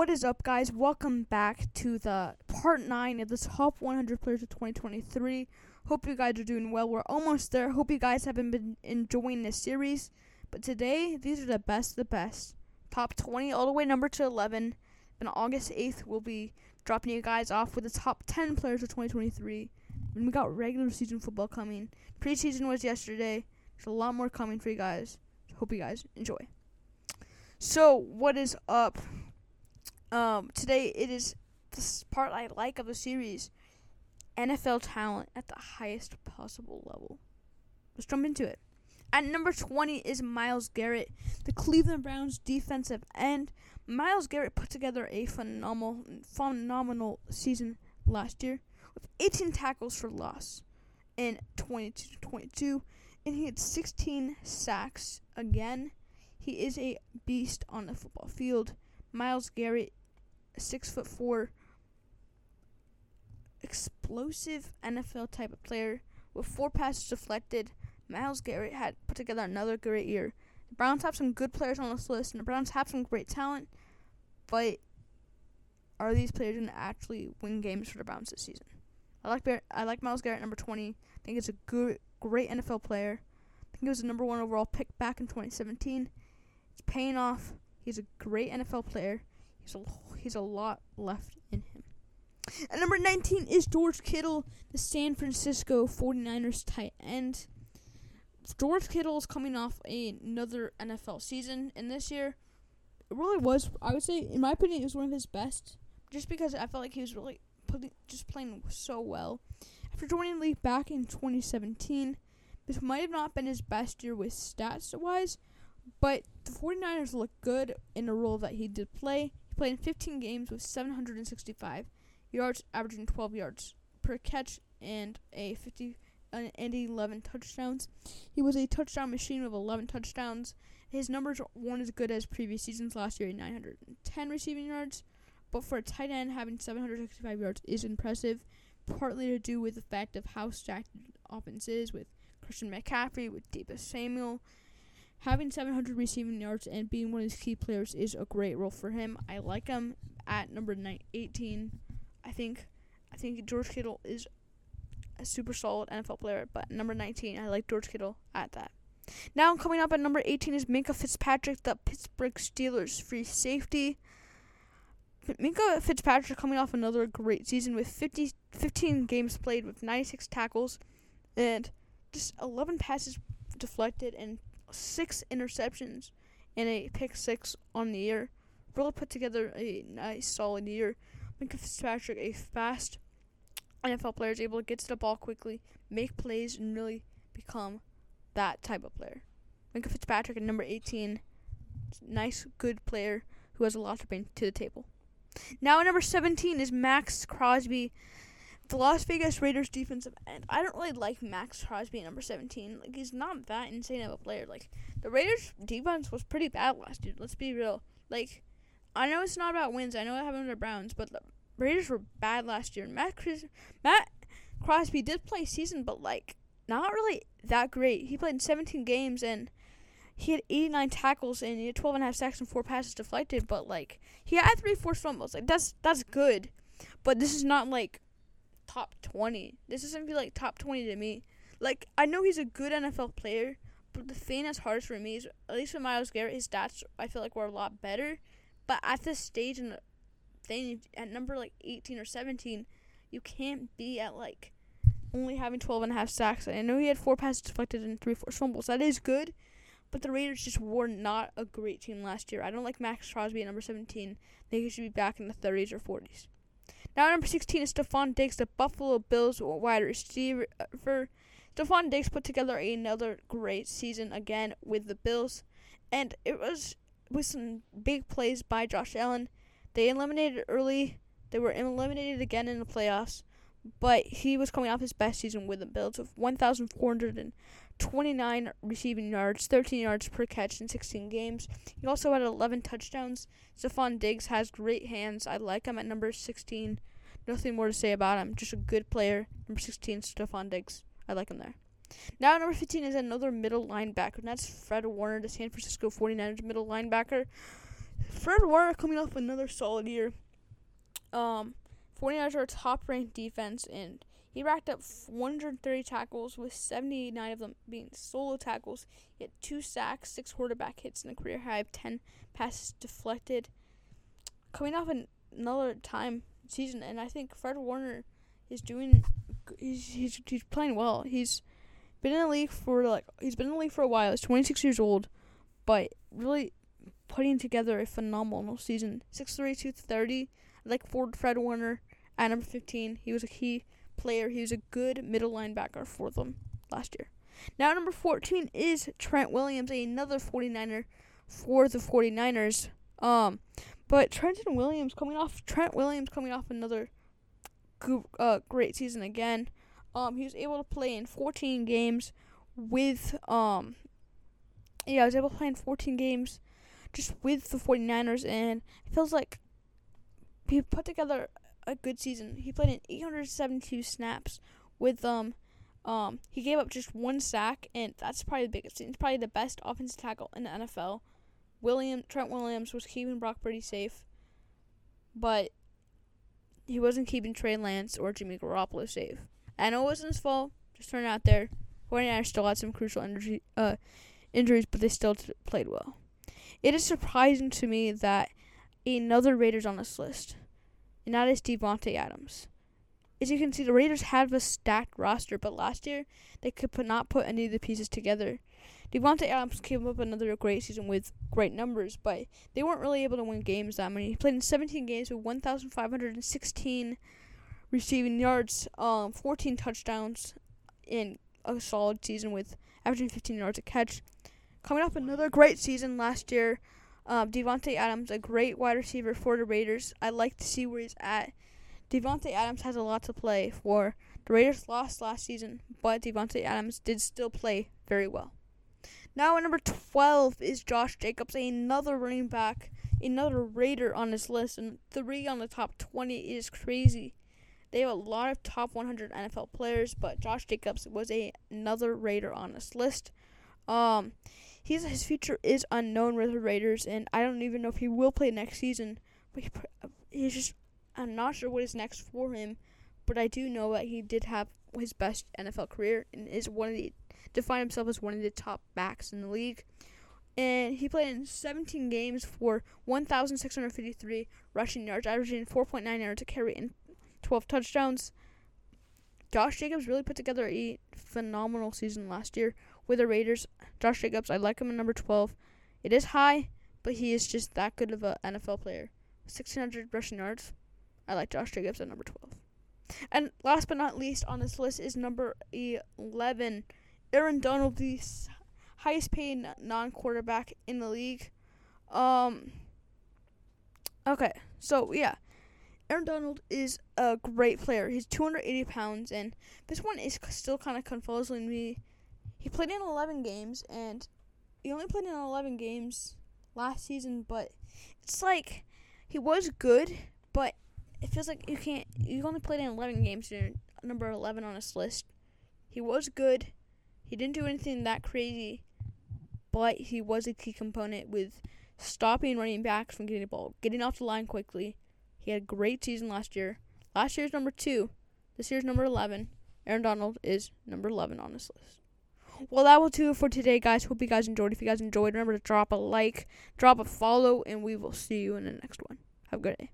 What is up, guys? Welcome back to the part 9 of the top 100 players of 2023. Hope you guys are doing well. We're almost there. Hope you guys have been enjoying this series. But today, these are the best of the best. Top 20 all the way number to 11. And August 8th, we'll be dropping you guys off with the top 10 players of 2023. And we got regular season football coming. Preseason was yesterday. There's a lot more coming for you guys. Hope you guys enjoy. So, what is up? Um, today it is this part I like of the series NFL talent at the highest possible level. Let's jump into it. At number 20 is Myles Garrett, the Cleveland Browns defensive end. Myles Garrett put together a phenomenal phenomenal season last year with 18 tackles for loss in 22 22 and he had 16 sacks again. He is a beast on the football field. Myles Garrett six foot four, explosive NFL type of player with four passes deflected. Myles Garrett had put together another great year. The Browns have some good players on this list, and the Browns have some great talent, but are these players going to actually win games for the Browns this season? I like Bar- I like Myles Garrett, number 20. I think he's a good, great NFL player. I think he was the number one overall pick back in 2017. It's paying off. He's a great NFL player. He's a he's a lot left in him. At number 19 is George Kittle, the San Francisco 49ers tight end. George Kittle is coming off another NFL season, and this year, it really was, I would say, in my opinion, it was one of his best, just because I felt like he was really putting, just playing so well. After joining the league back in 2017, this might have not been his best year with stats wise, but the 49ers looked good in the role that he did play played in 15 games with 765 yards, averaging 12 yards per catch and a 50 uh, and 11 touchdowns. He was a touchdown machine with 11 touchdowns. His numbers weren't as good as previous seasons. Last year, 910 receiving yards, but for a tight end, having 765 yards is impressive. Partly to do with the fact of how stacked offense is with Christian McCaffrey, with Deebo Samuel, having 700 receiving yards and being one of his key players is a great role for him. I like him at number 18. I think I think George Kittle is a super solid NFL player, but number 19, I like George Kittle at that. Now coming up at number 18 is Minkah Fitzpatrick, the Pittsburgh Steelers free safety. Minkah Fitzpatrick coming off another great season with 50, 15 games played with 96 tackles and just 11 passes deflected and six interceptions and a pick six on the year. Really put together a nice, solid year. Minkah Fitzpatrick, a fast NFL player, is able to get to the ball quickly, make plays, and really become that type of player. Minkah Fitzpatrick at number 18, nice, good player who has a lot to bring to the table. Now, number 17 is Maxx Crosby, the Las Vegas Raiders defensive end. I don't really like Maxx Crosby number 17. Like he's not that insane of a player. Like the Raiders defense was pretty bad last year. Let's be real. Like I know it's not about wins. I know it happened with the Browns, but the Raiders were bad last year. Matt Matt Crosby did play season, but like not really that great. He played in 17 games and he had 89 tackles and he had 12 and a half sacks and four passes deflected. But like he had three forced fumbles. Like that's that's good, but this is not like top 20. This doesn't feel like top 20 to me. Like, I know he's a good NFL player, but the thing that's hardest for me is, at least with Myles Garrett, his stats, I feel like, were a lot better. But at this stage in the thing, at number like 18 or 17, you can't be at like only having 12 and a half sacks. I know he had four passes deflected and three forced fumbles. That is good, but the Raiders just were not a great team last year. I don't like Maxx Crosby at number 17. I think he should be back in the 30s or 40s. Now, number 16 is Stefon Diggs, the Buffalo Bills wide receiver. Stefon Diggs put together another great season again with the Bills, and it was with some big plays by Josh Allen. They eliminated early. They were eliminated again in the playoffs, but he was coming off his best season with the Bills with 1,429 receiving yards, 13 yards per catch in 16 games. He also had 11 touchdowns. Stefon Diggs has great hands. I like him at number 16. Nothing more to say about him. Just a good player. Number 16, Stefon Diggs. I like him there. Now, number 15 is another middle linebacker, and that's Fred Warner, the San Francisco 49ers middle linebacker. Fred Warner coming off another solid year. Um, 49ers are top ranked defense, and he racked up 130 tackles, with 79 of them being solo tackles. He had two sacks, six quarterback hits, and a career high of 10 passes deflected. Coming off an, another time season, and I think Fred Warner is doing. He's he's he's playing well. He's been in the league for like he's been in the league for a while. He's 26 years old, but really putting together a phenomenal season. 6'3", 230. I like Ford Fred Warner at number 15. He was a key player. He was a good middle linebacker for them last year. Now number 14 is Trent Williams, another 49er for the 49ers. Um, but Trenton Williams coming off Trent Williams coming off another uh, great season again. Um, he was able to play in 14 games with um, yeah, I was able to play in 14 games just with the 49ers, and it feels like he put together a good season. He played in 872 snaps with um um he gave up just one sack and that's probably the biggest. He's probably the best offensive tackle in the NFL. William Trent Williams was keeping Brock pretty safe, but he wasn't keeping Trey Lance or Jimmy Garoppolo safe. Know it wasn't his fault. Just turned out there. 49ers still had some crucial uh, injuries, but they still t- played well. It is surprising to me that another Raiders on this list and that is Davante Adams. As you can see, the Raiders have a stacked roster, but last year they could put, not put any of the pieces together. Davante Adams came up another great season with great numbers, but they weren't really able to win games that many. He played in 17 games with 1,516 receiving yards, um, 14 touchdowns in a solid season with averaging 15 yards a catch. Coming off another great season last year, um, Davante Adams, a great wide receiver for the Raiders. I like to see where he's at. Davante Adams has a lot to play for. The Raiders lost last season, but Davante Adams did still play very well. Now at number 12 is Josh Jacobs, another running back, another Raider on this list, and three on the top 20 is crazy. They have a lot of top 100 NFL players, but Josh Jacobs was a, another Raider on this list. Um, he's his future is unknown with the Raiders, and I don't even know if he will play next season. But he, uh, he's just I'm not sure what is next for him, but I do know that he did have his best NFL career and is one of the defined himself as one of the top backs in the league. And he played in 17 games for 1,653 rushing yards, averaging 4.9 yards a carry and 12 touchdowns. Josh Jacobs really put together a phenomenal season last year with the Raiders. Josh Jacobs, I like him at number 12. It is high, but he is just that good of an NFL player. 1,600 rushing yards. I like Josh Jacobs at number 12. And last but not least on this list is number 11, Aaron Donald, the highest paid non quarterback in the league. Um, okay, so yeah. Aaron Donald is a great player. He's 280 pounds, and this one is still kind of confusing me he played in 11 games, and he only played in 11 games last season, but it's like he was good, but it feels like you can't. You only played in 11 games. You're number 11 on this list. He was good. He didn't do anything that crazy, but he was a key component with stopping running backs from getting the ball, getting off the line quickly. He had a great season last year. Last year's number two. This year's number 11. Aaron Donald is number 11 on this list. Well, that will do it for today, guys. Hope you guys enjoyed. If you guys enjoyed, remember to drop a like, drop a follow, and we will see you in the next one. Have a good day.